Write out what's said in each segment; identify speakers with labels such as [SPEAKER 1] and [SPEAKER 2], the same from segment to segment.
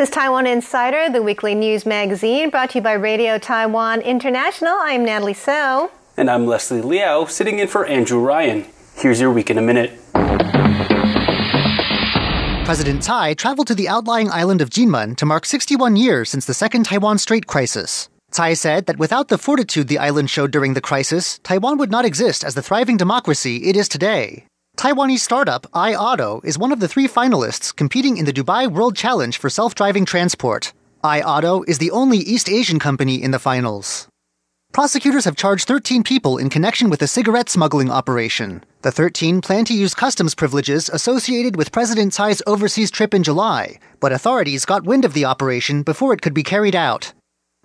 [SPEAKER 1] is Taiwan Insider, the weekly news magazine brought to you by Radio Taiwan International. I'm Natalie So.
[SPEAKER 2] And I'm Leslie Liao, sitting in for Andrew Ryan. Here's your week in a minute.
[SPEAKER 3] President Tsai traveled to the outlying island of Jinmen to mark 61 years since the Second Taiwan Strait crisis. Tsai said that without the fortitude the island showed during the crisis, Taiwan would not exist as the thriving democracy it is today. Taiwanese startup iAuto is one of the three finalists competing in the Dubai World Challenge for self driving transport. iAuto is the only East Asian company in the finals. Prosecutors have charged 13 people in connection with a cigarette smuggling operation. The 13 plan to use customs privileges associated with President Tsai's overseas trip in July, but authorities got wind of the operation before it could be carried out.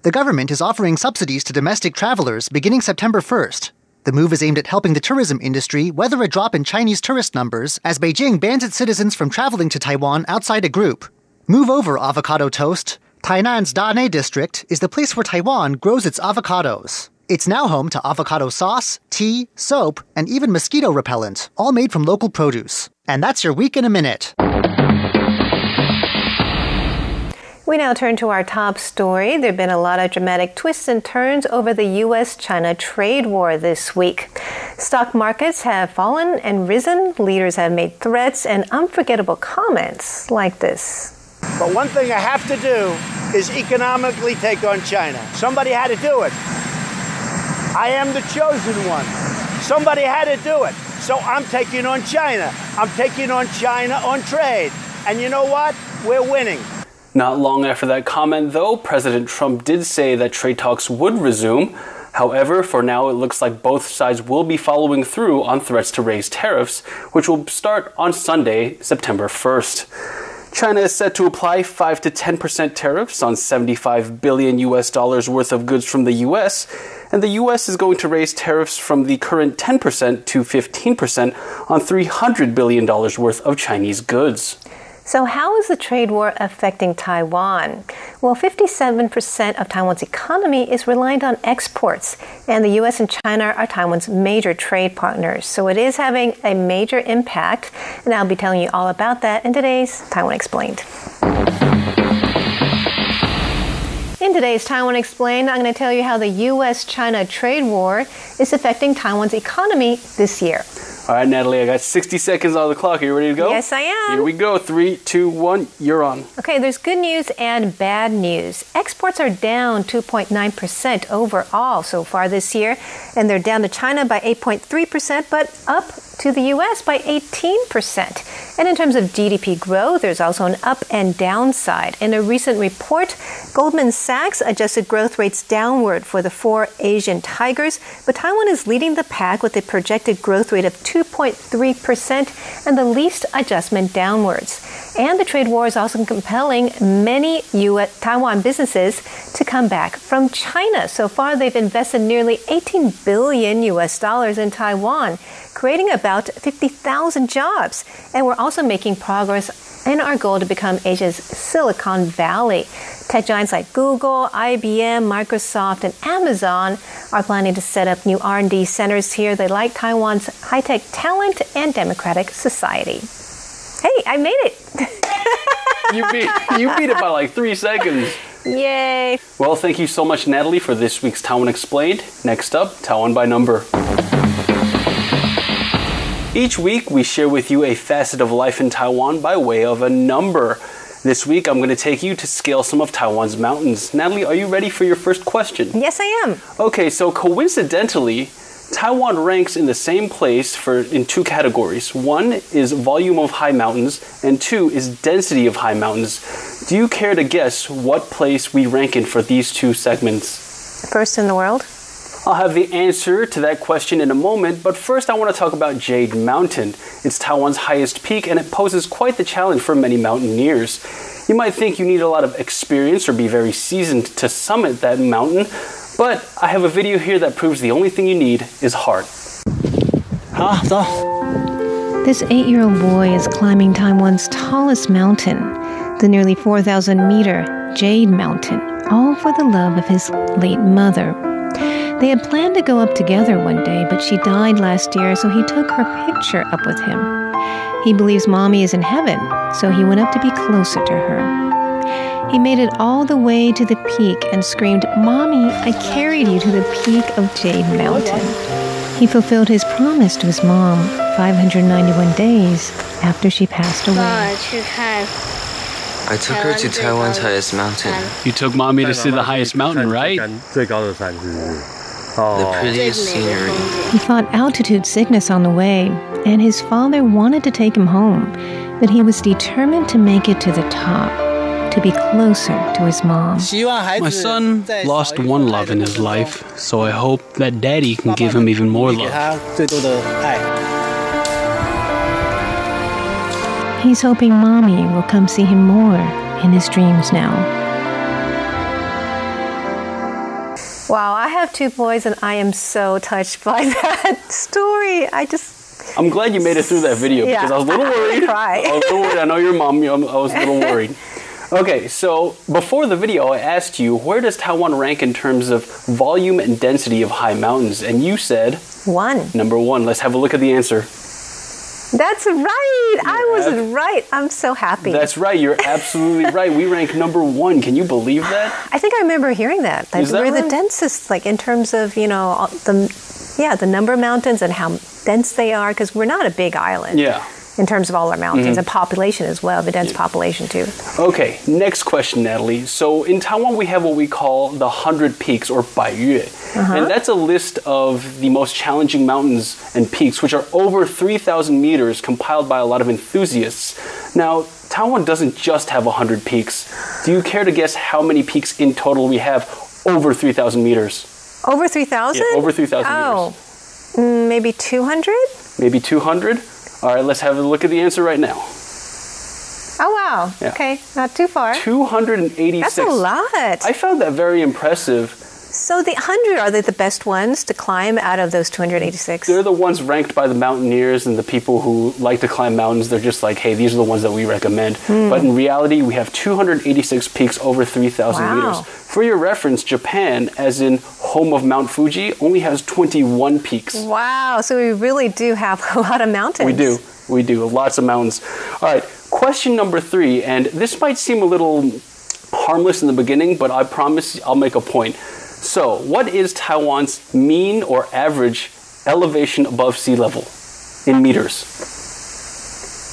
[SPEAKER 3] The government is offering subsidies to domestic travelers beginning September 1st. The move is aimed at helping the tourism industry weather a drop in Chinese tourist numbers as Beijing bans its citizens from traveling to Taiwan outside a group. Move over avocado toast. Tainan's Danei district is the place where Taiwan grows its avocados. It's now home to avocado sauce, tea, soap, and even mosquito repellent, all made from local produce. And that's your week in a minute.
[SPEAKER 1] We now turn to our top story. There have been a lot of dramatic twists and turns over the U.S. China trade war this week. Stock markets have fallen and risen. Leaders have made threats and unforgettable comments like this.
[SPEAKER 4] But one thing I have to do is economically take on China. Somebody had to do it. I am the chosen one. Somebody had to do it. So I'm taking on China. I'm taking on China on trade. And you know what? We're winning.
[SPEAKER 2] Not long after that comment, though, President Trump did say that trade talks would resume. However, for now, it looks like both sides will be following through on threats to raise tariffs, which will start on Sunday, September 1st. China is set to apply 5 to 10% tariffs on 75 billion US dollars worth of goods from the US, and the US is going to raise tariffs from the current 10% to 15% on 300 billion dollars worth of Chinese goods.
[SPEAKER 1] So, how is the trade war affecting Taiwan? Well, 57% of Taiwan's economy is reliant on exports, and the U.S. and China are Taiwan's major trade partners. So, it is having a major impact, and I'll be telling you all about that in today's Taiwan Explained. In today's Taiwan Explained, I'm going to tell you how the U.S. China trade war is affecting Taiwan's economy this year.
[SPEAKER 2] All right, Natalie, I got 60 seconds on the clock. Are you ready to go?
[SPEAKER 1] Yes, I am.
[SPEAKER 2] Here we go. Three, two, one, you're on.
[SPEAKER 1] Okay, there's good news and bad news. Exports are down 2.9% overall so far this year, and they're down to China by 8.3%, but up to the US by 18%. And in terms of GDP growth, there's also an up and downside. In a recent report, Goldman Sachs adjusted growth rates downward for the four Asian tigers, but Taiwan is leading the pack with a projected growth rate of 2.3% and the least adjustment downwards. And the trade war is also compelling many US, Taiwan businesses to come back from China. So far, they've invested nearly 18 billion US dollars in Taiwan, creating about 50,000 jobs. And we're also making progress in our goal to become Asia's Silicon Valley. Tech giants like Google, IBM, Microsoft, and Amazon are planning to set up new R&D centers here. They like Taiwan's high-tech talent and democratic society. Hey, I made it.
[SPEAKER 2] you beat you beat it by like three seconds.
[SPEAKER 1] Yay.
[SPEAKER 2] Well, thank you so much, Natalie, for this week's Taiwan Explained. Next up, Taiwan by Number. Each week, we share with you a facet of life in Taiwan by way of a number. This week, I'm going to take you to scale some of Taiwan's mountains. Natalie, are you ready for your first question?
[SPEAKER 1] Yes, I am.
[SPEAKER 2] Okay, so coincidentally, Taiwan ranks in the same place for in two categories. One is volume of high mountains, and two is density of high mountains. Do you care to guess what place we rank in for these two segments?
[SPEAKER 1] First in the world?
[SPEAKER 2] I'll have the answer to that question in a moment, but first I want to talk about Jade Mountain. It's Taiwan's highest peak and it poses quite the challenge for many mountaineers. You might think you need a lot of experience or be very seasoned to summit that mountain, but I have a video here that proves the only thing you need is heart.
[SPEAKER 1] This eight year old boy is climbing Taiwan's tallest mountain, the nearly 4,000 meter Jade Mountain, all for the love of his late mother. They had planned to go up together one day, but she died last year, so he took her picture up with him. He believes mommy is in heaven, so he went up to be closer to her. He made it all the way to the peak and screamed, Mommy, I carried you to the peak of Jade Mountain. He fulfilled his promise to his mom 591 days after she passed away.
[SPEAKER 5] I took her to Taiwan's highest mountain.
[SPEAKER 2] You took mommy to see the highest mountain, right?
[SPEAKER 5] The prettiest scenery.
[SPEAKER 1] He fought altitude sickness on the way, and his father wanted to take him home, but he was determined to make it to the top to be closer to his mom.
[SPEAKER 2] My son lost one love in his life, so I hope that daddy can give him even more love.
[SPEAKER 1] He's hoping mommy will come see him more in his dreams now. Wow, I have two boys, and I am so touched by that story. I just.
[SPEAKER 2] I'm glad you made it through that video
[SPEAKER 1] yeah,
[SPEAKER 2] because I was a little worried.
[SPEAKER 1] I,
[SPEAKER 2] I, I was a little worried. I know your mom. I was a little worried. Okay, so before the video, I asked you where does Taiwan rank in terms of volume and density of high mountains, and you said
[SPEAKER 1] one.
[SPEAKER 2] number one. Let's have a look at the answer.
[SPEAKER 1] That's right. I was right. I'm so happy.
[SPEAKER 2] That's right. You're absolutely right. We rank number one. Can you believe that?
[SPEAKER 1] I think I remember hearing that. That
[SPEAKER 2] Is that
[SPEAKER 1] we're the densest, like in terms of you know the, yeah, the number of mountains and how dense they are, because we're not a big island.
[SPEAKER 2] Yeah.
[SPEAKER 1] In terms of all our mountains
[SPEAKER 2] Mm-hmm.
[SPEAKER 1] and population as well, the dense population too.
[SPEAKER 2] Okay, next question, Natalie. So in Taiwan, we have what we call the 100 Peaks or Baiyue. And that's a list of the most challenging mountains and peaks, which are over 3,000 meters, compiled by a lot of enthusiasts. Now, Taiwan doesn't just have 100 peaks. Do you care to guess how many peaks in total we have over 3,000 meters?
[SPEAKER 1] Over three thousand.
[SPEAKER 2] Yeah, over 3,000
[SPEAKER 1] Oh, mm, maybe two hundred.
[SPEAKER 2] Maybe 200? All right, let's have a look at the answer right now.
[SPEAKER 1] Oh wow.
[SPEAKER 2] Yeah.
[SPEAKER 1] Okay, not too far.
[SPEAKER 2] 286.
[SPEAKER 1] That's a lot.
[SPEAKER 2] I found that very impressive.
[SPEAKER 1] So the hundred are they the best ones to climb out of those two hundred eighty-six?
[SPEAKER 2] They're the ones ranked by the mountaineers and the people who like to climb mountains. They're just like, hey, these are the ones that we recommend.
[SPEAKER 1] Hmm.
[SPEAKER 2] But in reality, we have 286 peaks over 3,000
[SPEAKER 1] Wow.
[SPEAKER 2] meters. For your reference, Japan, as in home of Mount Fuji, only has 21 peaks.
[SPEAKER 1] Wow. So we really do have a lot of mountains.
[SPEAKER 2] We do. We do. Lots of mountains. All right. Question number three, and this might seem a little harmless in the beginning, but I promise I'll make a point. So, what is Taiwan's mean or average elevation above sea level in meters?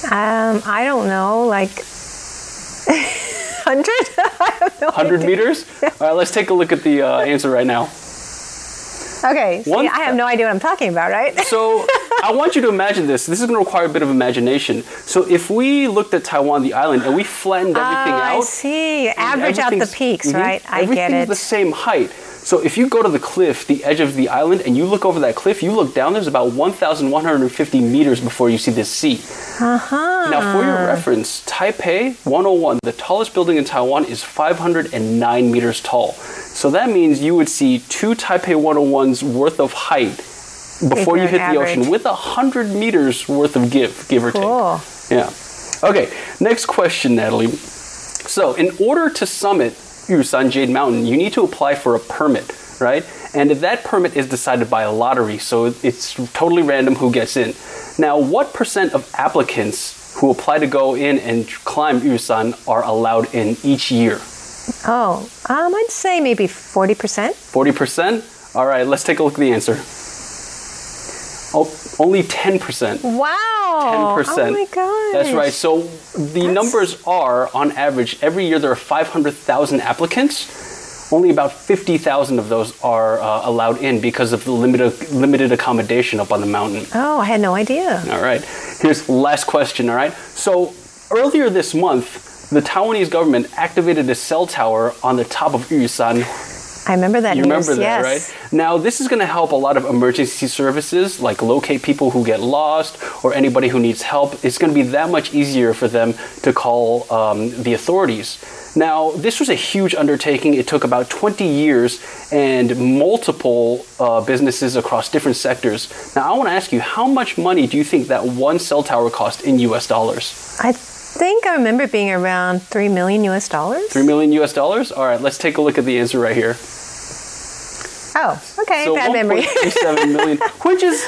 [SPEAKER 1] Um, I don't know, like hundred. No
[SPEAKER 2] 100
[SPEAKER 1] idea.
[SPEAKER 2] meters? All right, let's take a look at the uh, answer right now.
[SPEAKER 1] Okay. See,
[SPEAKER 2] One-
[SPEAKER 1] I have no idea what I'm talking about, right?
[SPEAKER 2] So, I want you to imagine this. This is going to require a bit of imagination. So, if we looked at Taiwan, the island, and we flattened everything
[SPEAKER 1] oh, I
[SPEAKER 2] out,
[SPEAKER 1] see. Average out the peaks,
[SPEAKER 2] mhm,
[SPEAKER 1] right? I get it.
[SPEAKER 2] everything's the same height. So if you go to the cliff, the edge of the island, and you look over that cliff, you look down, there's about 1,150 meters before you see the sea.
[SPEAKER 1] Uh-huh.
[SPEAKER 2] Now, for your reference, Taipei 101, the tallest building in Taiwan, is 509 meters tall. So that means you would see two Taipei 101s worth of height before you hit the ocean with 100 meters worth of give, give or
[SPEAKER 1] Cool.
[SPEAKER 2] take. Yeah. Okay, next question, Natalie. So, in order to summit Yushan Jade Mountain, you need to apply for a permit, right? And that permit is decided by a lottery, so it's totally random who gets in. Now, what percent of applicants who apply to go in and climb Yushan are allowed in each year?
[SPEAKER 1] Oh, um, I'd say maybe 40%.
[SPEAKER 2] 40%? All right, let's take a look at the answer. Oh, only 10%.
[SPEAKER 1] Wow.
[SPEAKER 2] 10%.
[SPEAKER 1] Oh my gosh.
[SPEAKER 2] That's right. So the numbers are, on average, every year there are 500,000 applicants. Only about 50,000 of those are uh, allowed in because of the limited, limited accommodation up on the mountain.
[SPEAKER 1] Oh, I had no idea.
[SPEAKER 2] All right. Here's last question. All right. So earlier this month, the Taiwanese government activated a cell tower on the top of Yushan
[SPEAKER 1] I remember that
[SPEAKER 2] you
[SPEAKER 1] news.
[SPEAKER 2] remember that,
[SPEAKER 1] yes.
[SPEAKER 2] right? Now, this is going to help a lot of emergency services, like locate people who get lost or anybody who needs help. It's going to be that much easier for them to call um, the authorities. Now, this was a huge undertaking. It took about 20 years and multiple uh, businesses across different sectors. Now, I want to ask you, how much money do you think that one cell tower cost in US dollars?
[SPEAKER 1] I think I remember it being around 3 million US dollars.
[SPEAKER 2] 3 million US dollars? All right, let's take a look at the answer right here.
[SPEAKER 1] Oh, okay.
[SPEAKER 2] So
[SPEAKER 1] Bad memory.
[SPEAKER 2] 1.37 million, which is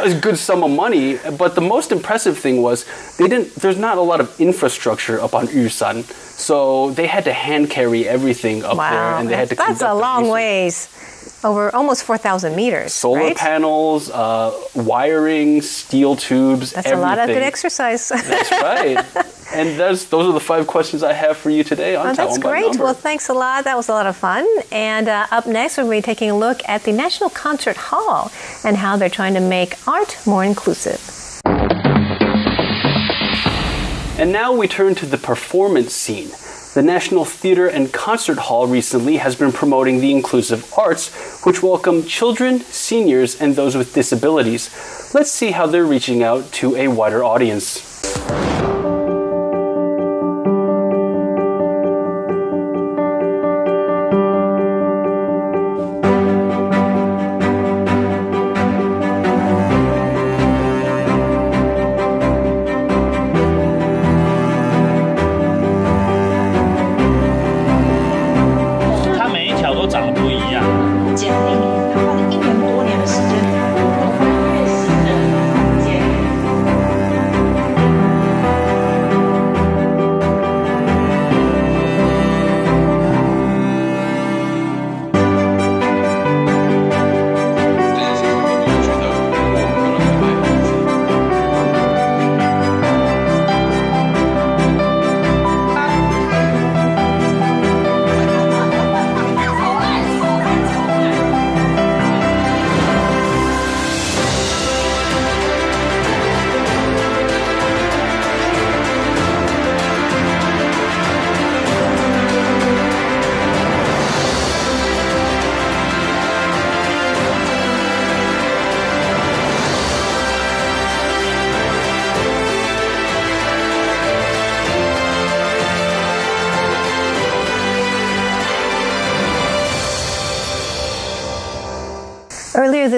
[SPEAKER 2] a good sum of money. But the most impressive thing was they didn't. There's not a lot of infrastructure up on Yushan, so they had to hand carry everything up there, and they had to.
[SPEAKER 1] that's, that's a long
[SPEAKER 2] research.
[SPEAKER 1] ways. Over almost 4,000 meters.
[SPEAKER 2] Solar
[SPEAKER 1] right?
[SPEAKER 2] panels, uh, wiring, steel tubes.
[SPEAKER 1] That's a lot of good exercise.
[SPEAKER 2] That's right. and those are the five questions I have for you today on
[SPEAKER 1] Oh, that's great. Well, thanks a lot. That was a lot of fun. And uh, up next, we're going to be taking a look at the National Concert Hall and how they're trying to make art more inclusive.
[SPEAKER 2] And now we turn to the performance scene. The National Theatre and Concert Hall recently has been promoting the inclusive arts, which welcome children, seniors, and those with disabilities. Let's see how they're reaching out to a wider audience.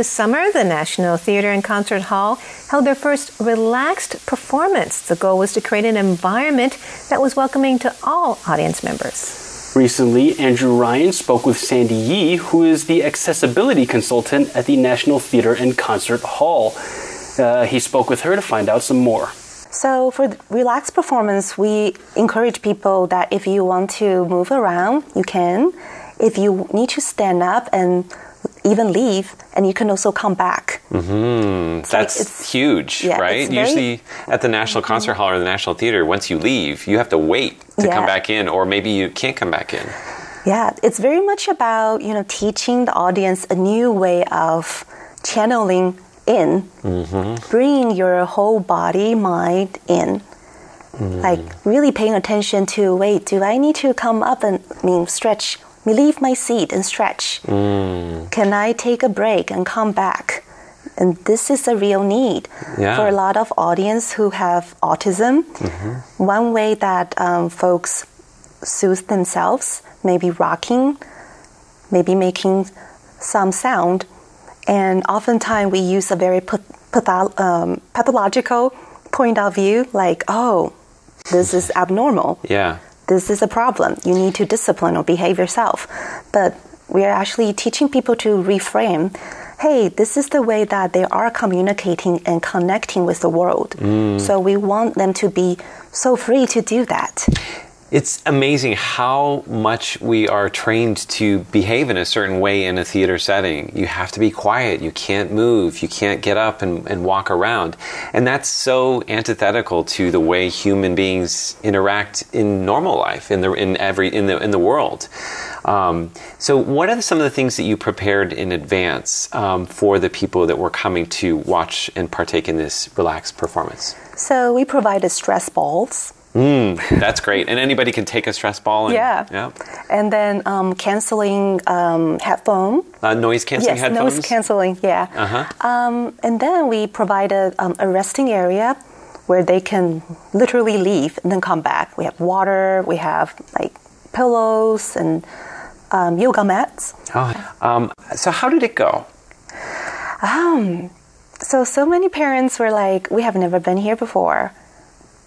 [SPEAKER 1] This summer, the National Theatre and Concert Hall held their first relaxed performance. The goal was to create an environment that was welcoming to all audience members.
[SPEAKER 2] Recently, Andrew Ryan spoke with Sandy Yee, who is the accessibility consultant at the National Theatre and Concert Hall. Uh, he spoke with her to find out some more.
[SPEAKER 6] So for relaxed performance, we encourage people that if you want to move around, you can. If you need to stand up and even leave, and you can also come back.
[SPEAKER 7] Mm, that's
[SPEAKER 6] it's-
[SPEAKER 7] huge,
[SPEAKER 6] yeah,
[SPEAKER 7] right?
[SPEAKER 6] it's very-
[SPEAKER 7] Usually at the National mm-hmm. Concert Hall or the National Theater, once you leave, you have to wait to come back in, or maybe you can't come back in.
[SPEAKER 6] Yeah, it's very much about you know teaching the audience a new way of channeling in, mm-hmm. bringing your whole body, mind in. Mm. Like really paying attention to wait, do I need to come up and I mean stretch, leave my seat and stretch? Can I take a break and come back? And this is a real need
[SPEAKER 7] Yeah.
[SPEAKER 6] for a lot of audience who have autism. One way that um, folks soothe themselves, maybe rocking, maybe making some sound. And oftentimes we use a very patho- um, pathological point of view, like, oh, this is abnormal.
[SPEAKER 7] Yeah.
[SPEAKER 6] This is a problem. You need to discipline or behave yourself. But we are actually teaching people to reframe hey, this is the way that they are communicating and connecting with the world. Mm. So we want them to be so free to do that.
[SPEAKER 7] It's amazing how much we are trained to behave in a certain way in a theater setting. You have to be quiet, you can't move, you can't get up and, and walk around. And that's so antithetical to the way human beings interact in normal life, in the, in every, in the, in the world. Um, so, what are some of the things that you prepared in advance um, for the people that were coming to watch and partake in this relaxed performance?
[SPEAKER 6] So we provided stress balls.
[SPEAKER 7] Mm, that's great. And anybody can take a stress ball and
[SPEAKER 6] Yeah.
[SPEAKER 7] yeah.
[SPEAKER 6] And then um, canceling um, headphone.
[SPEAKER 7] Uh, noise canceling
[SPEAKER 6] yes,
[SPEAKER 7] headphones.
[SPEAKER 6] noise canceling. Yeah.
[SPEAKER 7] Uh-huh.
[SPEAKER 6] Um, and then we provided um, a resting area where they can literally leave and then come back. We have water. We have like pillows and um, yoga mats.
[SPEAKER 7] Oh, um, so how did it go?
[SPEAKER 6] So so many parents were like, "We have never been here before."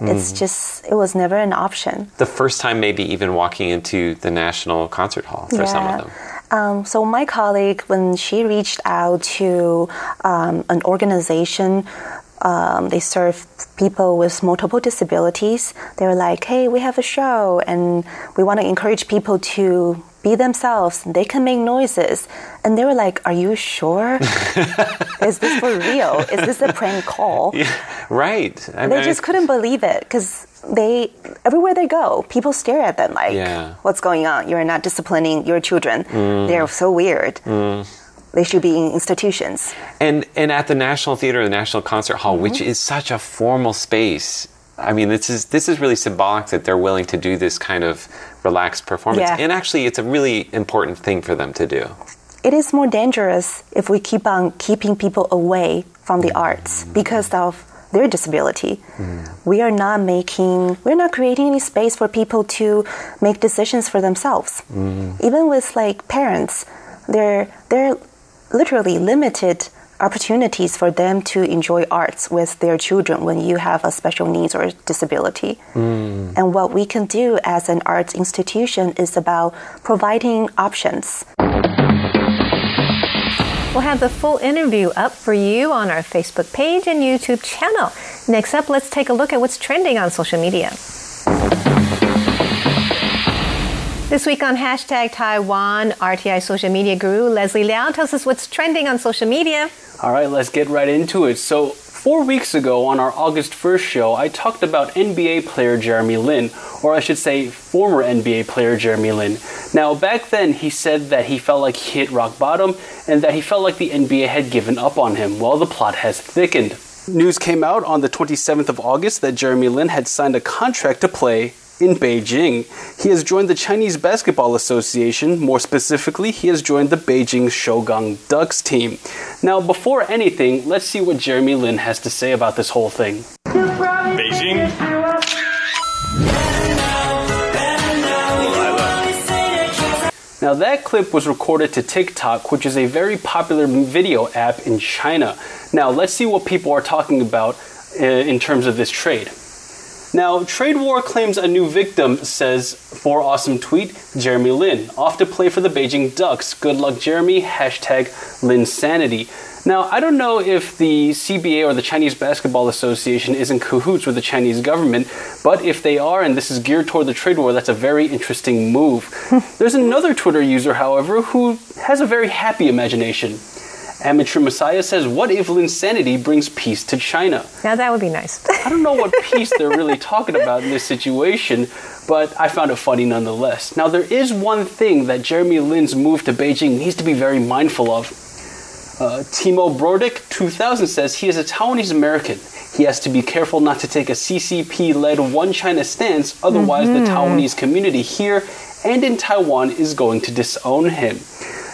[SPEAKER 6] It's
[SPEAKER 7] Mm.
[SPEAKER 6] just it was never an option.
[SPEAKER 7] The first time, maybe even walking into the National Concert Hall for some of them.
[SPEAKER 6] Um, so my colleague, when she reached out to um, an organization, um, they serve people with multiple disabilities. They were like, "Hey, we have a show, and we want to encourage people to be themselves. They can make noises." And they were like, "Are you sure? Is this for real? Is this a prank call?"
[SPEAKER 8] Yeah, right. I
[SPEAKER 6] they
[SPEAKER 8] mean,
[SPEAKER 6] just couldn't believe it because they everywhere they go, people stare at them like,
[SPEAKER 8] Yeah.
[SPEAKER 6] "What's going on? You're not disciplining your children. They're so weird. They should be in institutions."
[SPEAKER 8] And and at the National Theater, the National Concert Hall, which
[SPEAKER 6] Mm-hmm.
[SPEAKER 8] is such a formal space. I mean, this is this is really symbolic that they're willing to do this kind of relaxed performance.
[SPEAKER 6] Yeah.
[SPEAKER 8] And actually, it's a really important thing for them to do.
[SPEAKER 6] It is more dangerous if we keep on keeping people away from the arts because of their disability. Mm-hmm. We are not making, we're not creating any space for people to make decisions for themselves. Mm-hmm. Even with like parents, they're they're literally limited opportunities for them to enjoy arts with their children when you have a special needs or disability. Hmm. And what we can do as an arts institution is about providing options
[SPEAKER 1] We'll have the full interview up for you on our Facebook page and YouTube channel. Next up, let's take a look at what's trending on social media. This week on hashtag Taiwan, RTI social media guru Leslie Liao tells us what's trending on social media.
[SPEAKER 2] All right, let's get right into it. So, four weeks ago on our August 1st show, I talked about NBA player Jeremy Lin, or I should say, former NBA player Jeremy Lin. Now, back then, he said that he felt like he hit rock bottom and that he felt like the NBA had given up on him. Well, the plot has thickened. News came out on the 27th of August that Jeremy Lin had signed a contract to play in Beijing. He has joined the Chinese Basketball Association. More specifically, he has joined the Beijing Shougang Ducks team. Now, before anything, let's see what Jeremy Lin has to say about this whole thing.
[SPEAKER 9] Beijing.
[SPEAKER 2] Now, that clip was recorded to TikTok, which is a very popular video app in China. Now, let's see what people are talking about uh, in terms of this trade. Now, Trade War claims a new victim, says for awesome tweet, Jeremy Lin. Off to play for the Beijing Ducks. Good luck, Jeremy. Hashtag Linsanity. Now, I don't know if the CBA or the Chinese Basketball Association is in cahoots with the Chinese government, but if they are, and this is geared toward the trade war, that's a very interesting move. There's another Twitter user, however, who has a very happy imagination. Amateur Messiah says, What if Linsanity brings peace to China?
[SPEAKER 1] Now that would be nice.
[SPEAKER 2] I don't know what peace they're really talking about in this situation, but I found it funny nonetheless. Now, there is one thing that Jeremy Lin's move to Beijing needs to be very mindful of. Uh, Timo Brodick 2000 says he is a Taiwanese American. He has to be careful not to take a CCP led one China stance, otherwise, the Taiwanese community here and in Taiwan is going to disown him.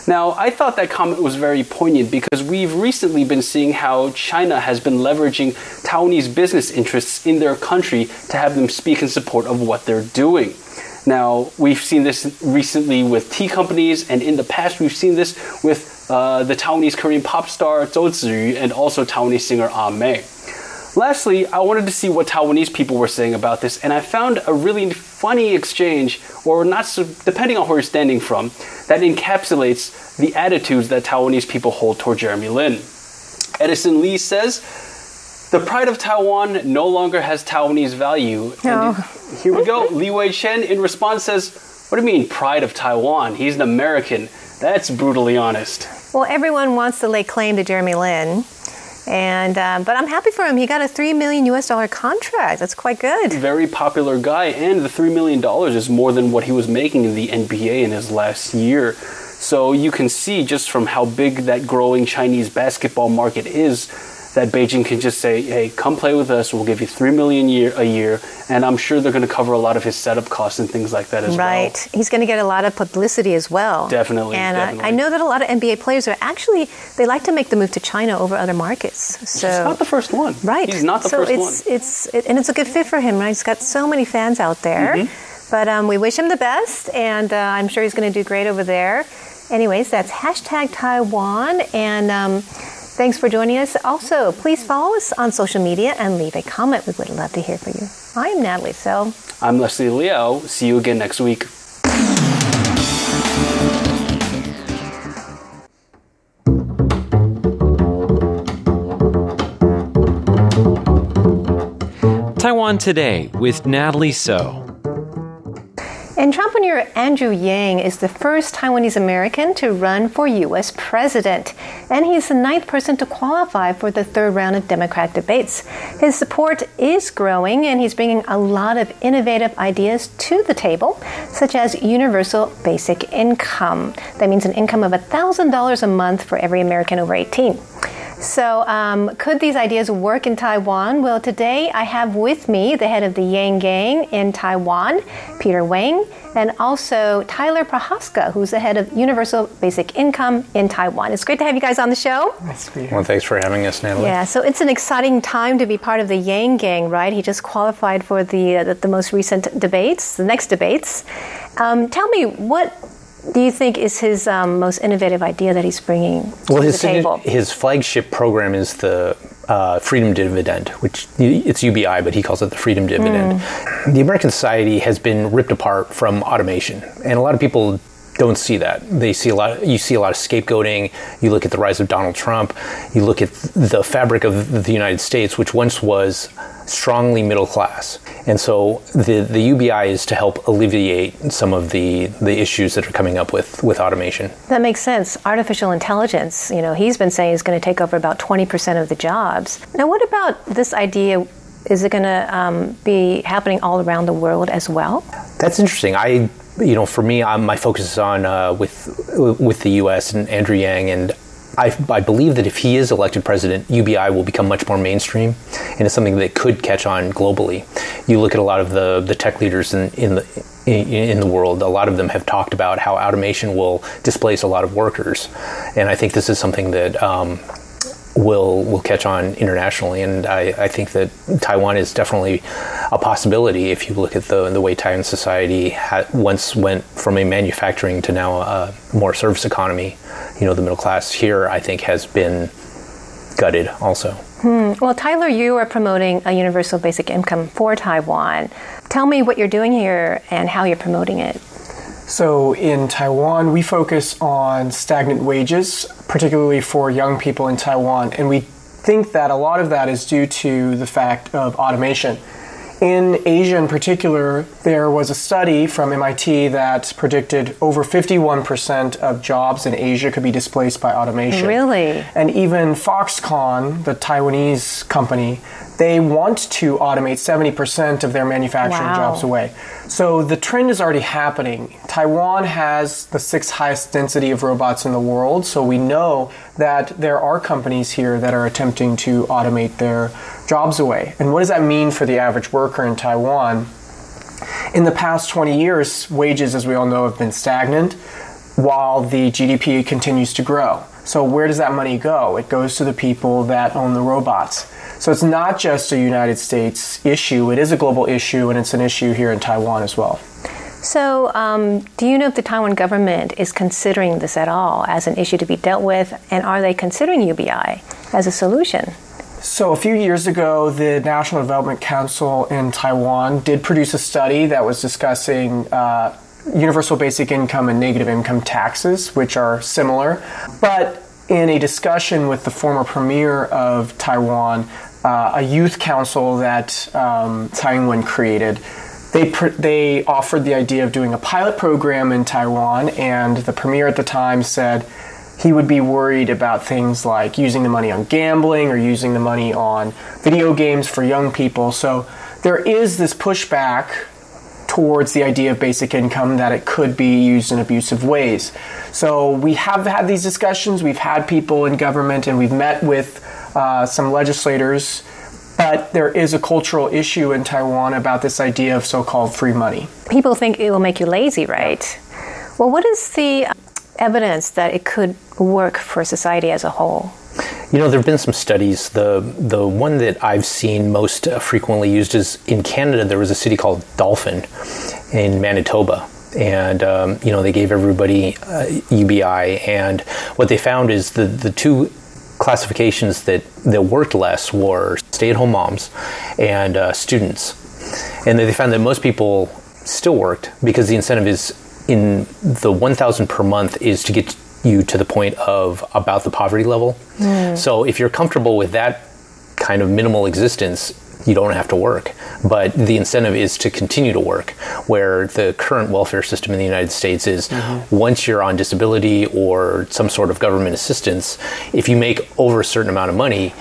[SPEAKER 2] Now, I thought that comment was very poignant because we've recently been seeing how China has been leveraging Taiwanese business interests in their country to have them speak in support of what they're doing. Now, we've seen this recently with tea companies, and in the past, we've seen this with uh, the Taiwanese Korean pop star Zhou Ziyu and also Taiwanese singer Ah Mei. Lastly, I wanted to see what Taiwanese people were saying about this, and I found a really funny exchange, or not so, depending on where you're standing from, that encapsulates the attitudes that Taiwanese people hold toward Jeremy Lin. Edison Lee says, the pride of Taiwan no longer has Taiwanese value. And
[SPEAKER 1] Oh.
[SPEAKER 2] here we go. Li Wei Chen in response says, What do you mean, pride of Taiwan? He's an American. That's brutally honest.
[SPEAKER 1] well, everyone wants to lay claim to Jeremy Lin. And uh, but I'm happy for him. He got a three million U.S. dollar contract. That's quite good.
[SPEAKER 2] Very popular guy, and the $3 million is more than what he was making in the NBA in his last year. So you can see just from how big that growing Chinese basketball market is that Beijing can just say, "Hey, come play with us. We'll give you three million year a year," and I'm sure they're going to cover a lot of his setup costs and things like that as
[SPEAKER 1] Right.
[SPEAKER 2] well. Right.
[SPEAKER 1] He's going to get a lot of publicity as well.
[SPEAKER 2] Definitely,
[SPEAKER 1] And
[SPEAKER 2] definitely.
[SPEAKER 1] I know that a lot of NBA players are actually they like to make the move to China over other markets. So
[SPEAKER 2] He's not the first one.
[SPEAKER 1] Right.
[SPEAKER 2] He's not the
[SPEAKER 1] so
[SPEAKER 2] first
[SPEAKER 1] it's,
[SPEAKER 2] one.
[SPEAKER 1] It's it, and it's a good fit for him. Right. He's got so many fans out there.
[SPEAKER 2] Mm-hmm.
[SPEAKER 1] But um, we wish him the best, and uh, I'm sure he's going to do great over there. Anyways, that's hashtag Taiwan, and um, Thanks for joining us. Also, please follow us on social media and leave a comment. We would love to hear from you. I am Natalie So.
[SPEAKER 2] I'm Leslie Liao. See you again next week.
[SPEAKER 8] Taiwan Today with Natalie So.
[SPEAKER 1] Entrepreneur Andrew Yang is the first Taiwanese American to run for U.S. president, and he's the ninth person to qualify for the third round of Democrat debates. His support is growing, and he's bringing a lot of innovative ideas to the table, such as universal basic income. That means an income of $1,000 a month for every American over 18. So, um, could these ideas work in Taiwan? Well, today I have with me the head of the Yang Gang in Taiwan, Peter Wang, and also Tyler Prohaska, who's the head of Universal Basic Income in Taiwan. It's great to have you guys on the show.
[SPEAKER 9] Nice to be here. Well, thanks for having us, Natalie.
[SPEAKER 1] Yeah, so it's an exciting time to be part of the Yang Gang, right? He just qualified for the uh, the, the, most recent debates, the next debates. Um, tell me what do you think is his um, most innovative idea that he's bringing well, to
[SPEAKER 9] his,
[SPEAKER 1] the table?
[SPEAKER 9] Well, his flagship program is the uh, Freedom Dividend, which it's UBI, but he calls it the Freedom Dividend. Mm. The American society has been ripped apart from automation, and a lot of people don't see that. They see a lot. You see a lot of scapegoating. You look at the rise of Donald Trump. You look at the fabric of the United States, which once was strongly middle class. And so the, the UBI is to help alleviate some of the, the issues that are coming up with, with automation.
[SPEAKER 1] That makes sense. Artificial intelligence, you know, he's been saying is going to take over about 20% of the jobs. Now, what about this idea? Is it going to um, be happening all around the world as well?
[SPEAKER 9] That's interesting. I, you know, for me, I'm, my focus is on uh, with with the U.S. and Andrew Yang, and I, I, believe that if he is elected president, UBI will become much more mainstream, and it's something that could catch on globally. You look at a lot of the, the tech leaders in, in the in, the world. A lot of them have talked about how automation will displace a lot of workers, and I think this is something that um, will will catch on internationally. And I, I, think that Taiwan is definitely a possibility if you look at the the way Taiwan society ha- once went from a manufacturing to now a more service economy you know the middle class here I think has been gutted also.
[SPEAKER 1] Hmm. Well, Tyler, you are promoting a universal basic income for Taiwan. Tell me what you're doing here and how you're promoting it.
[SPEAKER 10] So, in Taiwan, we focus on stagnant wages, particularly for young people in Taiwan, and we think that a lot of that is due to the fact of automation. In Asia, in particular, there was a study from MIT that predicted over 51% of jobs in Asia could be displaced by automation.
[SPEAKER 1] Really?
[SPEAKER 10] And even Foxconn, the Taiwanese company, they want to automate 70% of their manufacturing wow. jobs away. So the trend is already happening. Taiwan has the sixth highest density of robots in the world, so we know that there are companies here that are attempting to automate their jobs away. And what does that mean for the average worker in Taiwan? In the past 20 years, wages, as we all know, have been stagnant while the GDP continues to grow. So, where does that money go? It goes to the people that own the robots. So it's not just a United States issue, it is a global issue, and it's an issue here in Taiwan as well.
[SPEAKER 1] So, um, do you know if the Taiwan government is considering this at all as an issue to be dealt with, and are they considering UBI as a solution?
[SPEAKER 10] So, a few years ago, the National Development Council in Taiwan did produce a study that was discussing uh, universal basic income and negative income taxes, which are similar. But in a discussion with the former premier of Taiwan, uh, a youth council that um, Tsai Ing-wen created. They, pr- they offered the idea of doing a pilot program in Taiwan, and the premier at the time said he would be worried about things like using the money on gambling or using the money on video games for young people. So there is this pushback towards the idea of basic income that it could be used in abusive ways. So we have had these discussions, we've had people in government, and we've met with uh, some legislators, but there is a cultural issue in Taiwan about this idea of so called free money.
[SPEAKER 1] People think it will make you lazy, right? Well, what is the evidence that it could work for society as a whole?
[SPEAKER 9] You know, there have been some studies. The the one that I've seen most frequently used is in Canada. There was a city called Dauphin in Manitoba, and um, you know they gave everybody uh, UBI, and what they found is the the two classifications that, that worked less were stay-at-home moms and uh, students. And they found that most people still worked because the incentive is in the 1000 per month is to get you to the point of about the poverty level. Mm. So if you're comfortable with that kind of minimal existence, you don't have to work. But the incentive is to continue to work, where the current welfare system in the United States is
[SPEAKER 10] Mm-hmm.
[SPEAKER 9] once you're on disability or some sort of government assistance, if you make over a certain amount of money,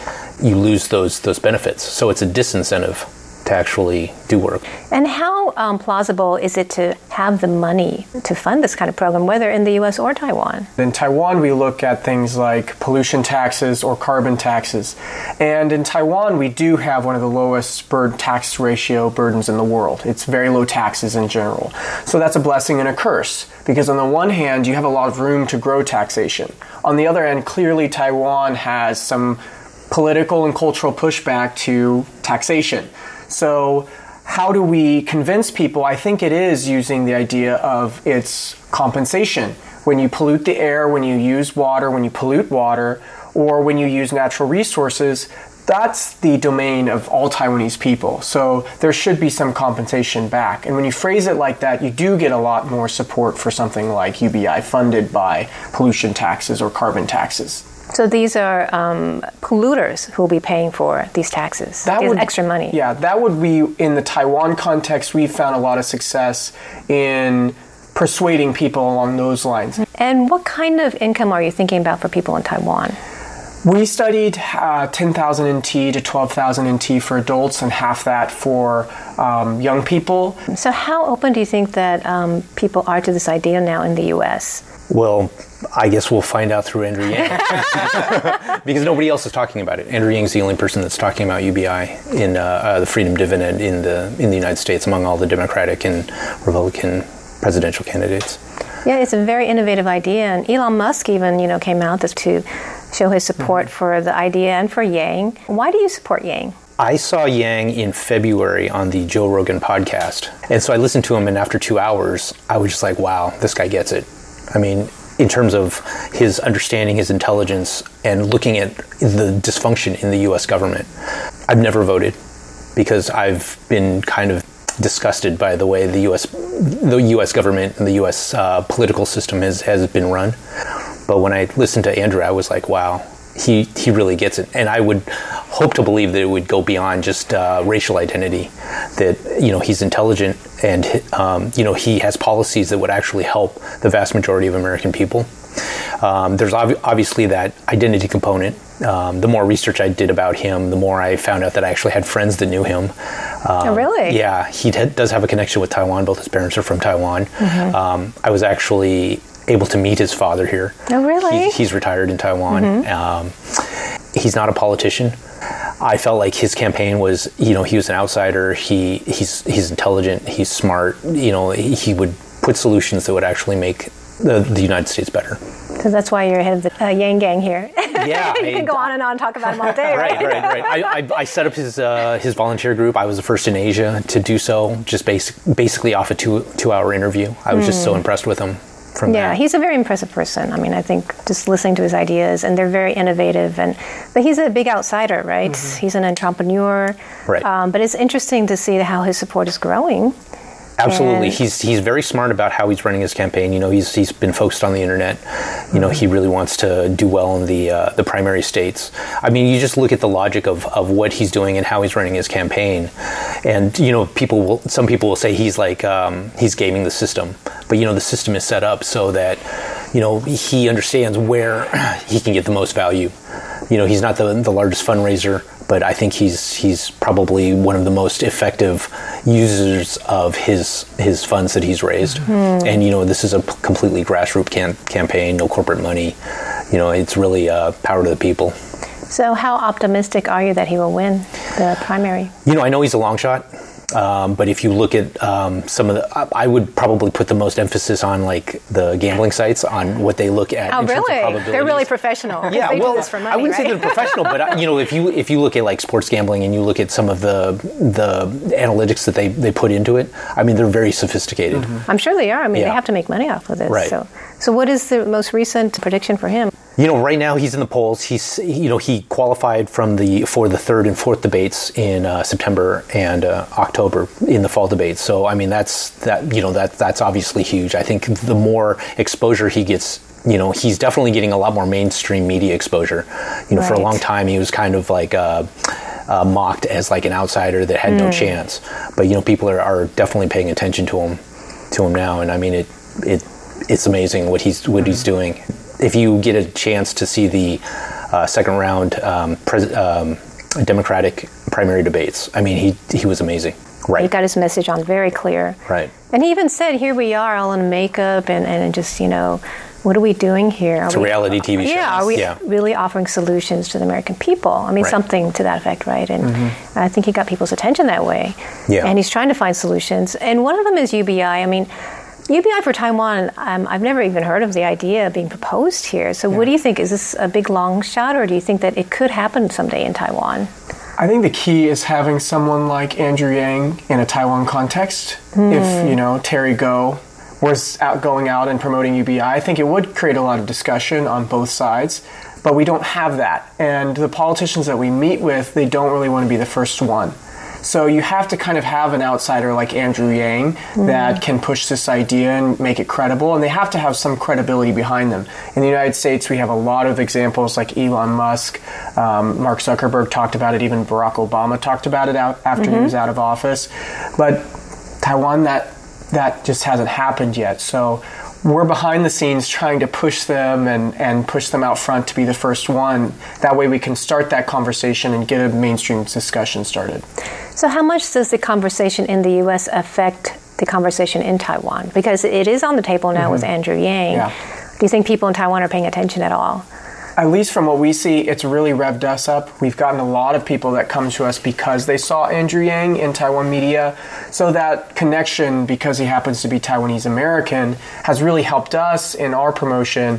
[SPEAKER 9] you lose those those benefits. So it's a disincentive to actually do work.
[SPEAKER 1] And how um, plausible is it to have the money to fund this kind of program, whether in the U.S. or Taiwan?
[SPEAKER 10] In Taiwan, we look at things like pollution taxes or carbon taxes. And in Taiwan, we do have one of the lowest bird tax ratio burdens in the world. It's very low taxes in general. So that's a blessing and a curse because, on the one hand, you have a lot of room to grow taxation. On the other hand, clearly, Taiwan has some political and cultural pushback to taxation. So, how do we convince people? I think it is using the idea of its compensation. When you pollute the air, when you use water, when you pollute water, or when you use natural resources, that's the domain of all Taiwanese people. So there should be some compensation back. And when you phrase it like that, you do get a lot more support for something like UBI funded by pollution taxes or carbon taxes.
[SPEAKER 1] So these are um, polluters who will be paying for these taxes,
[SPEAKER 10] That
[SPEAKER 1] these
[SPEAKER 10] would-
[SPEAKER 1] extra money.
[SPEAKER 10] Yeah, that would be in the Taiwan context. We've found a lot of success in persuading people along those lines.
[SPEAKER 1] And what kind of income are you thinking about for people in Taiwan?
[SPEAKER 10] We studied uh, 10,000 NT to 12,000 NT for adults and half that for um, young people.
[SPEAKER 1] So, how open do you think that um, people are to this idea now in the U.S.?
[SPEAKER 9] Well, I guess we'll find out through Andrew Yang because nobody else is talking about it. Andrew Yang's the only person that's talking about UBI in uh, uh, the freedom dividend in the in the United States among all the Democratic and Republican presidential candidates.
[SPEAKER 1] Yeah, it's a very innovative idea, and Elon Musk even, you know, came out this to show his support for the idea and for Yang. Why do you support Yang?
[SPEAKER 9] I saw Yang in February on the Joe Rogan podcast. And so I listened to him, and after two hours, I was just like, wow, this guy gets it. I mean, in terms of his understanding, his intelligence, and looking at the dysfunction in the US government, I've never voted because I've been kind of disgusted by the way the US, the US government and the US uh, political system has, has been run. But when I listened to Andrew, I was like, wow, he, he really gets it. And I would hope to believe that it would go beyond just uh, racial identity, that, you know, he's intelligent and, um, you know, he has policies that would actually help the vast majority of American people. Um, there's ob- obviously that identity component. Um, the more research I did about him, the more I found out that I actually had friends that knew him. Um,
[SPEAKER 1] Oh, really?
[SPEAKER 9] Yeah, he d- does have a connection with Taiwan. Both his parents are from Taiwan.
[SPEAKER 1] Mhm.
[SPEAKER 9] Um, I was actually able to meet his father here.
[SPEAKER 1] Oh, really?
[SPEAKER 9] He- he's retired in Taiwan.
[SPEAKER 1] Mhm.
[SPEAKER 9] Um, he's not a politician. I felt like his campaign was, you know, he was an outsider. He he's he's intelligent. He's smart. You know, he, he would put solutions that would actually make the, the United States better.
[SPEAKER 1] So that's why you're head of the uh, Yang Gang here.
[SPEAKER 9] Yeah,
[SPEAKER 1] you can go on and on talk about him all day, right?
[SPEAKER 9] right, right, right. I, I, I set up his uh, his volunteer group. I was the first in Asia to do so. Just basic, basically off a two two hour interview. I was just so
[SPEAKER 1] Hmm.
[SPEAKER 9] impressed with him. From
[SPEAKER 1] yeah,
[SPEAKER 9] that.
[SPEAKER 1] he's a very impressive person. I mean, I think just listening to his ideas, and they're very innovative. And but he's a big outsider, right? He's an entrepreneur.
[SPEAKER 9] Right.
[SPEAKER 1] Um, but it's interesting to see how his support is growing.
[SPEAKER 9] Absolutely,
[SPEAKER 1] And-
[SPEAKER 9] he's he's very smart about how he's running his campaign. You know, he's he's been focused on the internet. You know, he really wants to do well in the uh, the primary states. I mean, you just look at the logic of, of what he's doing and how he's running his campaign, and you know, people will some people will say he's like um, he's gaming the system, but you know, the system is set up so that you know he understands where he can get the most value. You know, he's not the the largest fundraiser, but I think he's he's probably one of the most effective users of his his funds that he's raised.
[SPEAKER 1] Hmm.
[SPEAKER 9] And you know, this is a completely grassroots cam- campaign, no corporate money. You know, it's really uh, power to the people.
[SPEAKER 1] So, how optimistic are you that he will win the primary?
[SPEAKER 9] You know, I know he's a long shot. Um, but if you look at um, some of the, I would probably put the most emphasis on like the gambling sites on what they look at.
[SPEAKER 1] Oh,
[SPEAKER 9] in terms of
[SPEAKER 1] really? They're really professional.
[SPEAKER 9] Yeah, well,
[SPEAKER 1] do this for money,
[SPEAKER 9] I wouldn't
[SPEAKER 1] right?
[SPEAKER 9] say they're professional, but uh, you know, if you if you look at like sports gambling and you look at some of the the analytics that they they put into it, I mean, they're very sophisticated.
[SPEAKER 1] I'm sure they are. I mean, they have to make money off of this.
[SPEAKER 9] Right.
[SPEAKER 1] So, so what is the most recent prediction for him?
[SPEAKER 9] You know, right now he's in the polls. He's you know he qualified from the for the third and fourth debates in uh, September and uh, October in the fall debates. So I mean that's that you know that that's obviously huge. I think the more exposure he gets, you know, he's definitely getting a lot more mainstream media exposure. You know, for a long time he was kind of like. Uh, uh, mocked as like an outsider that had no chance. But you know, people are, are definitely paying attention to him, to him now, and I mean it it it's amazing what he's what he's doing. If you get a chance to see the uh, second round um, pres- um, Democratic primary debates, I mean he he was amazing. Right.
[SPEAKER 1] He got his message on very clear.
[SPEAKER 9] Right.
[SPEAKER 1] And he even said, "Here we are, all in makeup, and, and just you know, what are we doing here? Are
[SPEAKER 9] It's a
[SPEAKER 1] we-
[SPEAKER 9] reality TV show.
[SPEAKER 1] Yeah, are we
[SPEAKER 9] Yeah.
[SPEAKER 1] really offering solutions to the American people? I mean,
[SPEAKER 9] Right.
[SPEAKER 1] something to that effect, right? And I think he got people's attention that way.
[SPEAKER 9] Yeah.
[SPEAKER 1] And he's trying to find solutions. And one of them is UBI. I mean, UBI for Taiwan, um, I've never even heard of the idea being proposed here. So, what do you think? Is this a big long shot, or do you think that it could happen someday in Taiwan?
[SPEAKER 10] I think the key is having someone like Andrew Yang in a Taiwan context. If you know Terry Gou was out going out and promoting UBI, I think it would create a lot of discussion on both sides. But we don't have that, and the politicians that we meet with, they don't really want to be the first one. So you have to kind of have an outsider like Andrew Yang that can push this idea and make it credible, and they have to have some credibility behind them. In the United States, we have a lot of examples like Elon Musk, um, Mark Zuckerberg talked about it, even Barack Obama talked about it out after he was out of office. But Taiwan, that that just hasn't happened yet. So we're behind the scenes trying to push them and, and push them out front to be the first one. That way we can start that conversation and get a mainstream discussion started.
[SPEAKER 1] So, how much does the conversation in the U.S. affect the conversation in Taiwan? Because it is on the table now with mm-hmm. Andrew Yang.
[SPEAKER 10] Yeah.
[SPEAKER 1] Do you think people in Taiwan are paying attention at all?
[SPEAKER 10] At least from what we see, it's really revved us up. We've gotten a lot of people that come to us because they saw Andrew Yang in Taiwan media. So that connection, because he happens to be Taiwanese American, has really helped us in our promotion.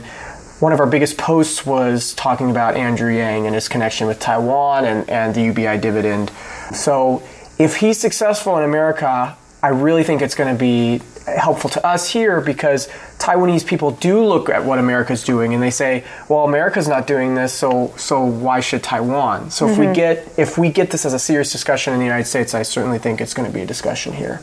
[SPEAKER 10] One of our biggest posts was talking about Andrew Yang and his connection with Taiwan and, and the UBI dividend. So if he's successful in America, I really think it's going to be helpful to us here because Taiwanese people do look at what America's doing and they say, "Well, America's not doing this, so so why should Taiwan?" So if we get if we get this as a serious discussion in the United States, I certainly think it's going to be a discussion here.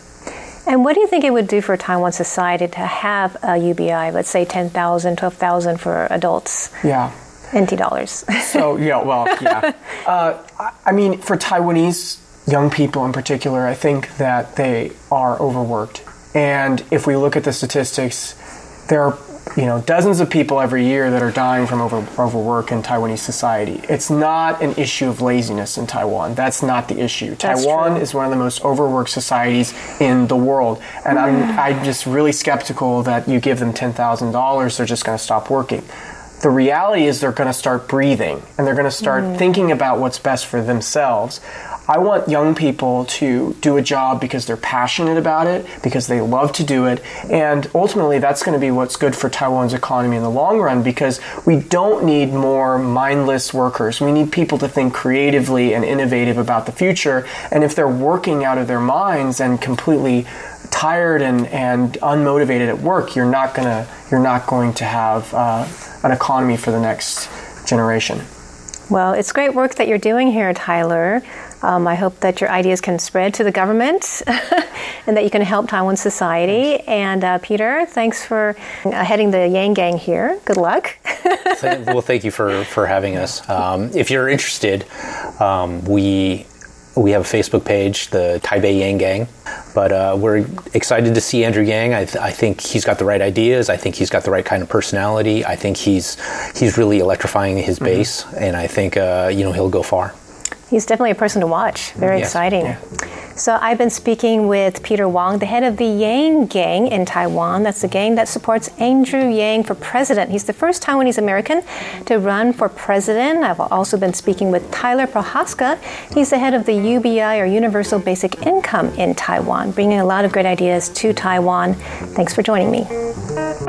[SPEAKER 1] And what do you think it would do for Taiwan society to have a UBI, let's say 10,000, 12,000 for adults,
[SPEAKER 10] Yeah.
[SPEAKER 1] NT dollars?
[SPEAKER 10] So yeah, well, yeah. Uh, I mean, for Taiwanese young people in particular, I think that they are overworked. And if we look at the statistics, there are you know dozens of people every year that are dying from over, overwork in Taiwanese society. It's not an issue of laziness in Taiwan. That's not the issue.
[SPEAKER 1] That's
[SPEAKER 10] Taiwan
[SPEAKER 1] true.
[SPEAKER 10] is one of the most overworked societies in the world, and I'm I'm just really skeptical that you give them ten thousand dollars, they're just going to stop working the reality is they're going to start breathing and they're going to start mm. thinking about what's best for themselves. I want young people to do a job because they're passionate about it, because they love to do it, and ultimately that's going to be what's good for Taiwan's economy in the long run because we don't need more mindless workers. We need people to think creatively and innovative about the future, and if they're working out of their minds and completely tired and, and unmotivated at work, you're not gonna you're not going to have uh, an economy for the next generation.
[SPEAKER 1] Well, it's great work that you're doing here, Tyler. Um, I hope that your ideas can spread to the government and that you can help Taiwan society. And uh, Peter, thanks for uh, heading the Yang Gang here. Good luck.
[SPEAKER 9] Well, thank you for, for having us. Um, if you're interested, um, we we have a Facebook page, the Taipei Yang Gang. But uh, we're excited to see Andrew Yang. I, th- I think he's got the right ideas. I think he's got the right kind of personality. I think he's he's really electrifying his base, and I think uh, you know he'll go far.
[SPEAKER 1] He's definitely a person to watch. Very
[SPEAKER 9] Yes.
[SPEAKER 1] exciting.
[SPEAKER 10] Yeah.
[SPEAKER 1] So I've been speaking with Peter Wang, the head of the Yang Gang in Taiwan. That's the gang that supports Andrew Yang for president. He's the first Taiwanese American to run for president. I've also been speaking with Tyler Prohaska. He's the head of the UBI or Universal Basic Income in Taiwan, bringing a lot of great ideas to Taiwan. Thanks for joining me.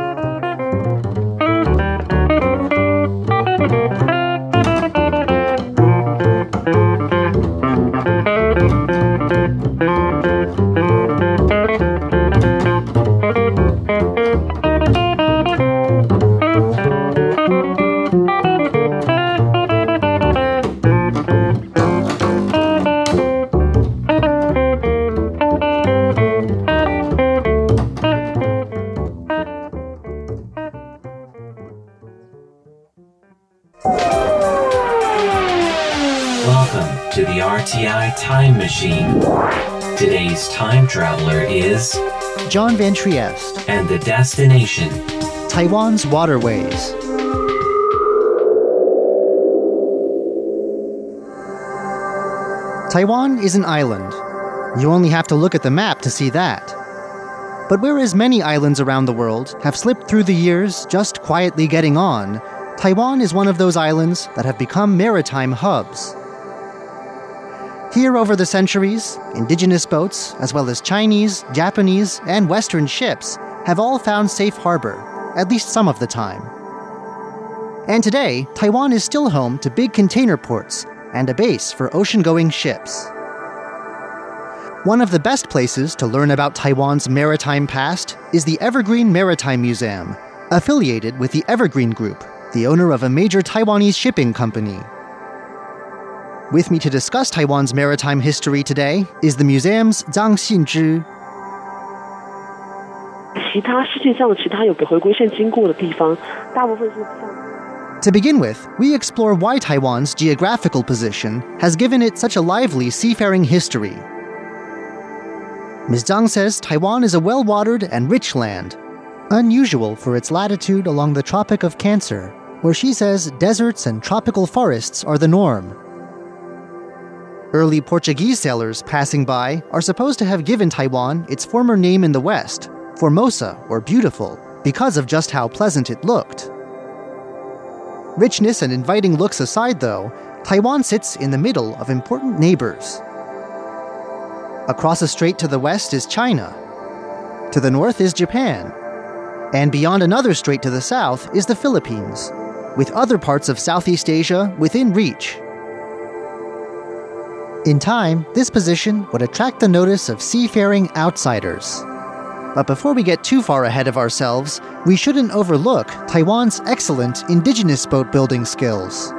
[SPEAKER 3] John Van Trieste,
[SPEAKER 11] and the destination
[SPEAKER 3] Taiwan's waterways. Taiwan is an island. You only have to look at the map to see that. But whereas many islands around the world have slipped through the years just quietly getting on, Taiwan is one of those islands that have become maritime hubs. Here over the centuries, indigenous boats, as well as Chinese, Japanese, and Western ships, have all found safe harbor, at least some of the time. And today, Taiwan is still home to big container ports and a base for ocean going ships. One of the best places to learn about Taiwan's maritime past is the Evergreen Maritime Museum, affiliated with the Evergreen Group, the owner of a major Taiwanese shipping company. With me to discuss Taiwan's maritime history today is the museum's Zhang Xinzhi.
[SPEAKER 12] 其他世界上的其他有个回归线经过的地方，大部分是像。
[SPEAKER 3] to begin with, we explore why Taiwan's geographical position has given it such a lively seafaring history. Ms. Zhang says Taiwan is a well watered and rich land, unusual for its latitude along the Tropic of Cancer, where she says deserts and tropical forests are the norm. Early Portuguese sailors passing by are supposed to have given Taiwan its former name in the West, Formosa or beautiful, because of just how pleasant it looked. Richness and inviting looks aside, though, Taiwan sits in the middle of important neighbors. Across a strait to the west is China. To the north is Japan. And beyond another strait to the south is the Philippines, with other parts of Southeast Asia within reach. In time, this position would attract the notice of seafaring outsiders. But before we get too far ahead of ourselves, we shouldn't overlook Taiwan's excellent indigenous boat building skills.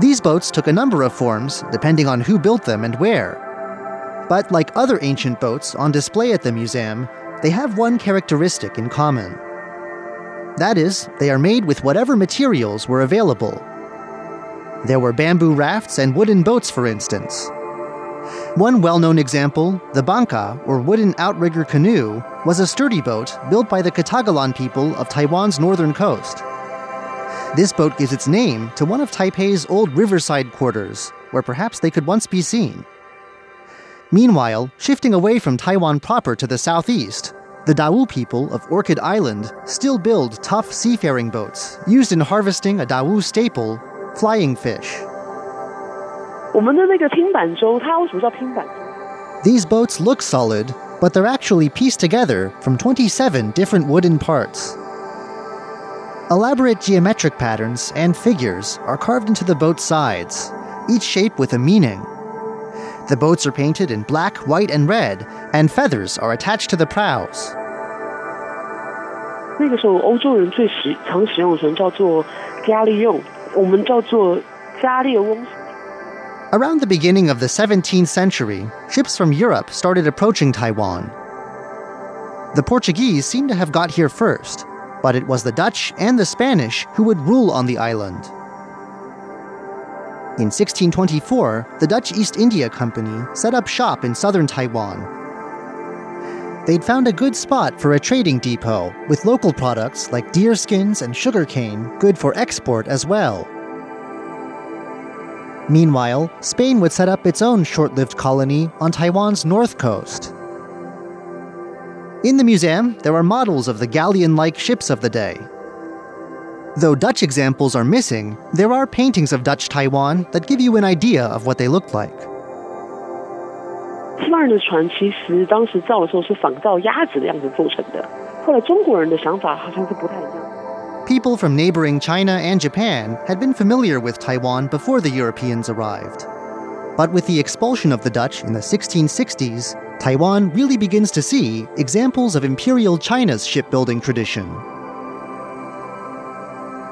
[SPEAKER 3] These boats took a number of forms, depending on who built them and where. But like other ancient boats on display at the museum, they have one characteristic in common. That is, they are made with whatever materials were available there were bamboo rafts and wooden boats, for instance. One well known example, the Banka, or wooden outrigger canoe, was a sturdy boat built by the Ketagalan people of Taiwan's northern coast. This boat gives its name to one of Taipei's old riverside quarters, where perhaps they could once be seen. Meanwhile, shifting away from Taiwan proper to the southeast, the Dao people of Orchid Island still build tough seafaring boats used in harvesting a Dao staple, flying fish. These boats look solid, but they're actually pieced together from 27 different wooden parts. Elaborate geometric patterns and figures are carved into the boat's sides, each shape with a meaning. The boats are painted in black, white, and red, and feathers are attached to the prows. 那个时候，欧洲人最喜常使用的船叫做 galleon，Around the beginning of the 17th century, ships from Europe started approaching Taiwan. The Portuguese seem to have got here first, but it was the Dutch and the Spanish who would rule on the island. In 1624, the Dutch East India Company set up shop in southern Taiwan. They'd found a good spot for a trading depot with local products like deer skins and sugarcane good for export as well. Meanwhile, Spain would set up its own short lived colony on Taiwan's north coast. In the museum, there are models of the galleon like ships of the day. Though Dutch examples are missing, there are paintings of Dutch Taiwan that give you an idea of what they looked like. 西方人的船其实当时造的时候是仿造鸭子的样子做成的，后来中国人的想法好像是不太一样。People from neighboring China and Japan had been familiar with Taiwan before the Europeans arrived. But with the expulsion of the Dutch in the 1660s, Taiwan really begins to see examples of Imperial China's shipbuilding tradition.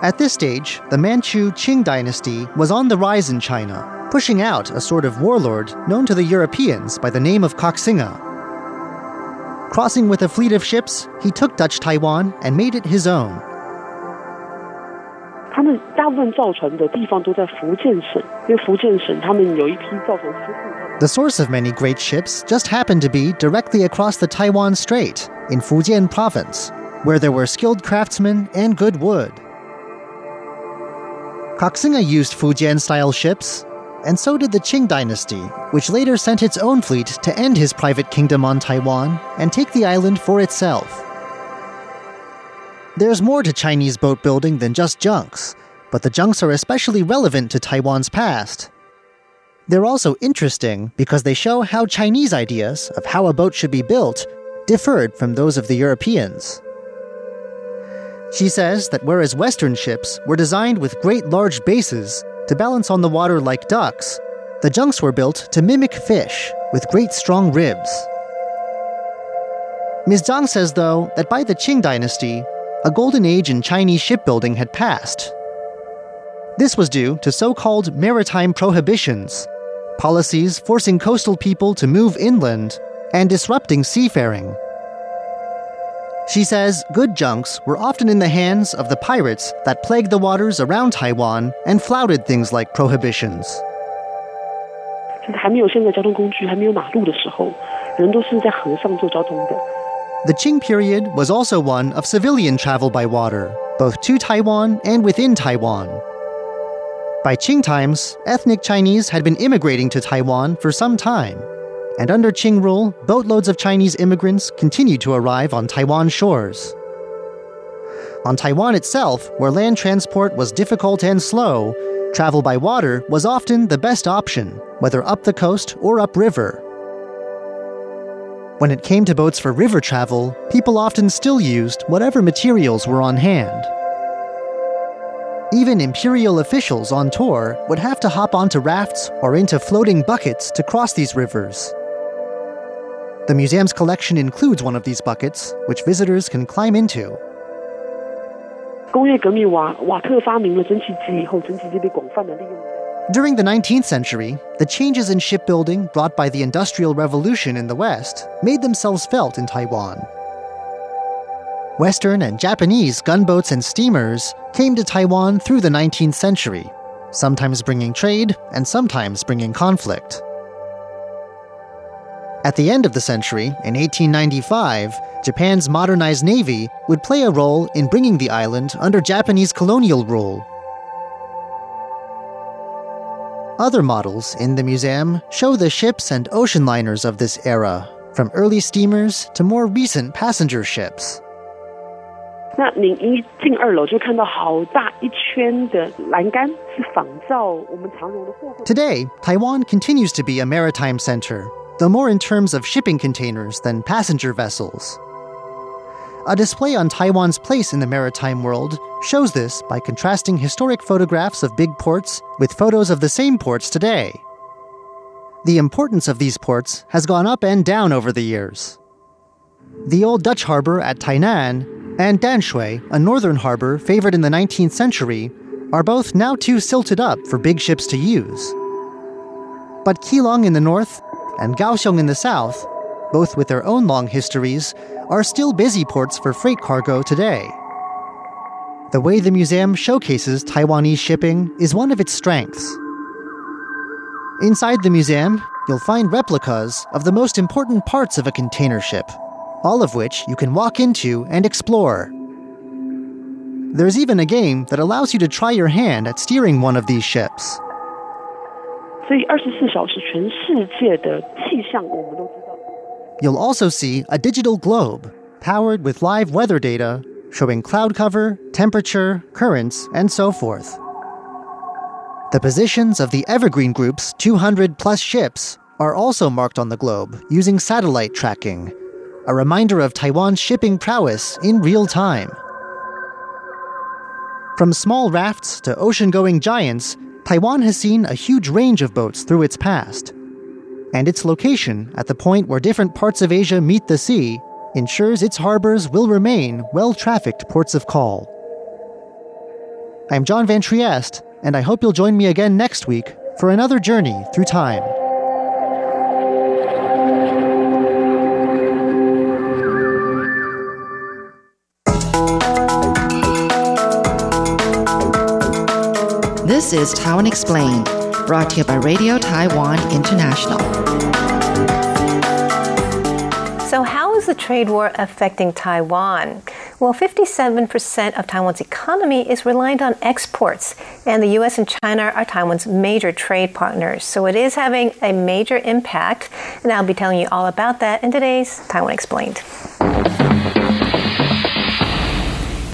[SPEAKER 3] At this stage, the Manchu Qing dynasty was on the rise in China, pushing out a sort of warlord known to the Europeans by the name of Koxinga. Crossing with a fleet of ships, he took Dutch Taiwan and made it his own.
[SPEAKER 12] 他们大部分造船的地方都在福建省，因为福建省他们有一批造船师傅。
[SPEAKER 3] The source of many great ships just happened to be directly across the Taiwan Strait in Fujian province, where there were skilled craftsmen and good wood. Koxinga used Fujian style ships, and so did the Qing dynasty, which later sent its own fleet to end his private kingdom on Taiwan and take the island for itself. There's more to Chinese boat building than just junks, but the junks are especially relevant to Taiwan's past. They're also interesting because they show how Chinese ideas of how a boat should be built differed from those of the Europeans. She says that whereas Western ships were designed with great large bases to balance on the water like ducks, the junks were built to mimic fish with great strong ribs. Ms. Zhang says, though, that by the Qing dynasty, a golden age in Chinese shipbuilding had passed. This was due to so called maritime prohibitions, policies forcing coastal people to move inland and disrupting seafaring. She says good junks were often in the hands of the pirates that plagued the waters around Taiwan and flouted things like prohibitions.
[SPEAKER 12] 就是还没有现在交通工具还没有马路的时候，人都是在河上做交通的。
[SPEAKER 3] The Qing period was also one of civilian travel by water, both to Taiwan and within Taiwan. By Qing times, ethnic Chinese had been immigrating to Taiwan for some time, and under Qing rule, boatloads of Chinese immigrants continued to arrive on Taiwan shores. On Taiwan itself, where land transport was difficult and slow, travel by water was often the best option, whether up the coast or upriver. When it came to boats for river travel, people often still used whatever materials were on hand. Even imperial officials on tour would have to hop onto rafts or into floating buckets to cross these rivers. The museum's collection includes one of these buckets, which visitors can climb into.
[SPEAKER 12] 工业革命瓦瓦特发明了蒸汽机以后，蒸汽机被广泛的利用在。
[SPEAKER 3] During the 19th century, the changes in shipbuilding brought by the Industrial Revolution in the West made themselves felt in Taiwan. Western and Japanese gunboats and steamers came to Taiwan through the 19th century, sometimes bringing trade and sometimes bringing conflict. At the end of the century, in 1895, Japan's modernized navy would play a role in bringing the island under Japanese colonial rule. Other models in the museum show the ships and ocean liners of this era, from early steamers to more recent passenger ships.
[SPEAKER 12] 那您一进二楼就看到好大一圈的栏杆，是仿照我们长荣的货柜。
[SPEAKER 3] Today, Taiwan continues to be a maritime center, though more in terms of shipping containers than passenger vessels. A display on Taiwan's place in the maritime world shows this by contrasting historic photographs of big ports with photos of the same ports today. The importance of these ports has gone up and down over the years. The old Dutch harbor at Tainan and Danshui, a northern harbor favored in the 19th century, are both now too silted up for big ships to use. But Keelung in the north and Kaohsiung in the south, both with their own long histories, are still busy ports for freight cargo today. The way the museum showcases Taiwanese shipping is one of its strengths. Inside the museum, you'll find replicas of the most important parts of a container ship, all of which you can walk into and explore. There's even a game that allows you to try your hand at steering one of these ships.
[SPEAKER 12] 所以二十四小时全世界的气象我们都知道。
[SPEAKER 3] You'll also see a digital globe powered with live weather data showing cloud cover, temperature, currents, and so forth. The positions of the Evergreen Group's 200 plus ships are also marked on the globe using satellite tracking, a reminder of Taiwan's shipping prowess in real time. From small rafts to ocean going giants, Taiwan has seen a huge range of boats through its past. And its location at the point where different parts of Asia meet the sea ensures its harbors will remain well trafficked ports of call. I'm John Van Trieste, and I hope you'll join me again next week for another journey through time.
[SPEAKER 13] This is Taiwan Explained, brought to you by Radio Taiwan International.
[SPEAKER 1] So, how is the trade war affecting Taiwan? Well, 57% of Taiwan's economy is reliant on exports, and the U.S. and China are Taiwan's major trade partners. So it is having a major impact, and I'll be telling you all about that in today's Taiwan Explained.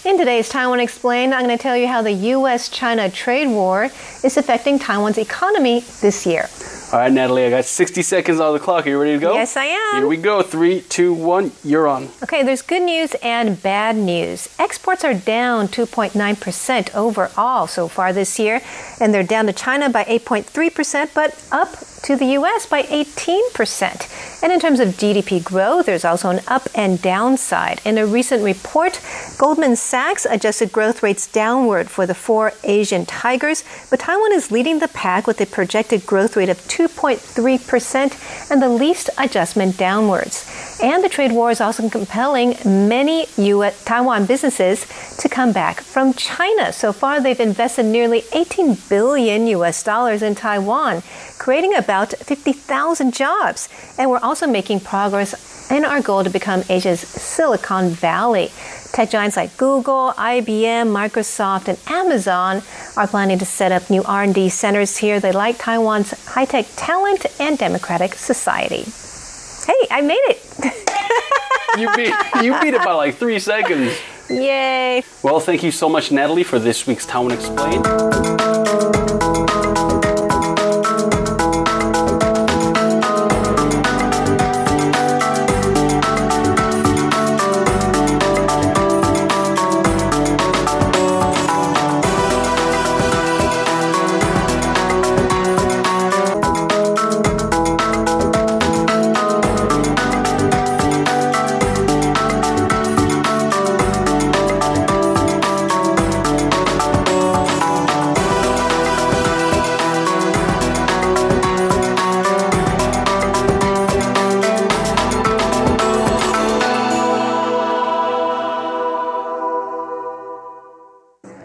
[SPEAKER 1] In today's Taiwan Explained, I'm going to tell you how the U.S. China trade war is affecting Taiwan's economy this year.
[SPEAKER 2] All right, Natalie, I got 60 seconds on the clock. Are you ready to go?
[SPEAKER 1] Yes, I am.
[SPEAKER 2] Here we go. Three, two, one. You're on.
[SPEAKER 1] Okay, there's good news and bad news. Exports are down 2.9% overall so far this year, and they're down to China by 8.3%, but up to the U.S. by 18%. And in terms of GDP growth, there's also an up and downside. In a recent report, Goldman Sachs adjusted growth rates downward for the four Asian tigers, but Taiwan is leading the pack with a projected growth rate of 2.3% and the least adjustment downwards. And the trade war is also compelling many US, Taiwan businesses to come back from China. So far, they've invested nearly 18 billion US dollars in Taiwan, creating about 50,000 jobs. And we're also making progress in our goal to become Asia's Silicon Valley. Tech giants like Google, IBM, Microsoft, and Amazon are planning to set up new R&D centers here. They like Taiwan's high-tech talent and democratic society. Hey, I made it.
[SPEAKER 2] you beat you beat it by like three seconds.
[SPEAKER 1] Yay!
[SPEAKER 2] Well, thank you so much, Natalie, for this week's Taiwan Explained.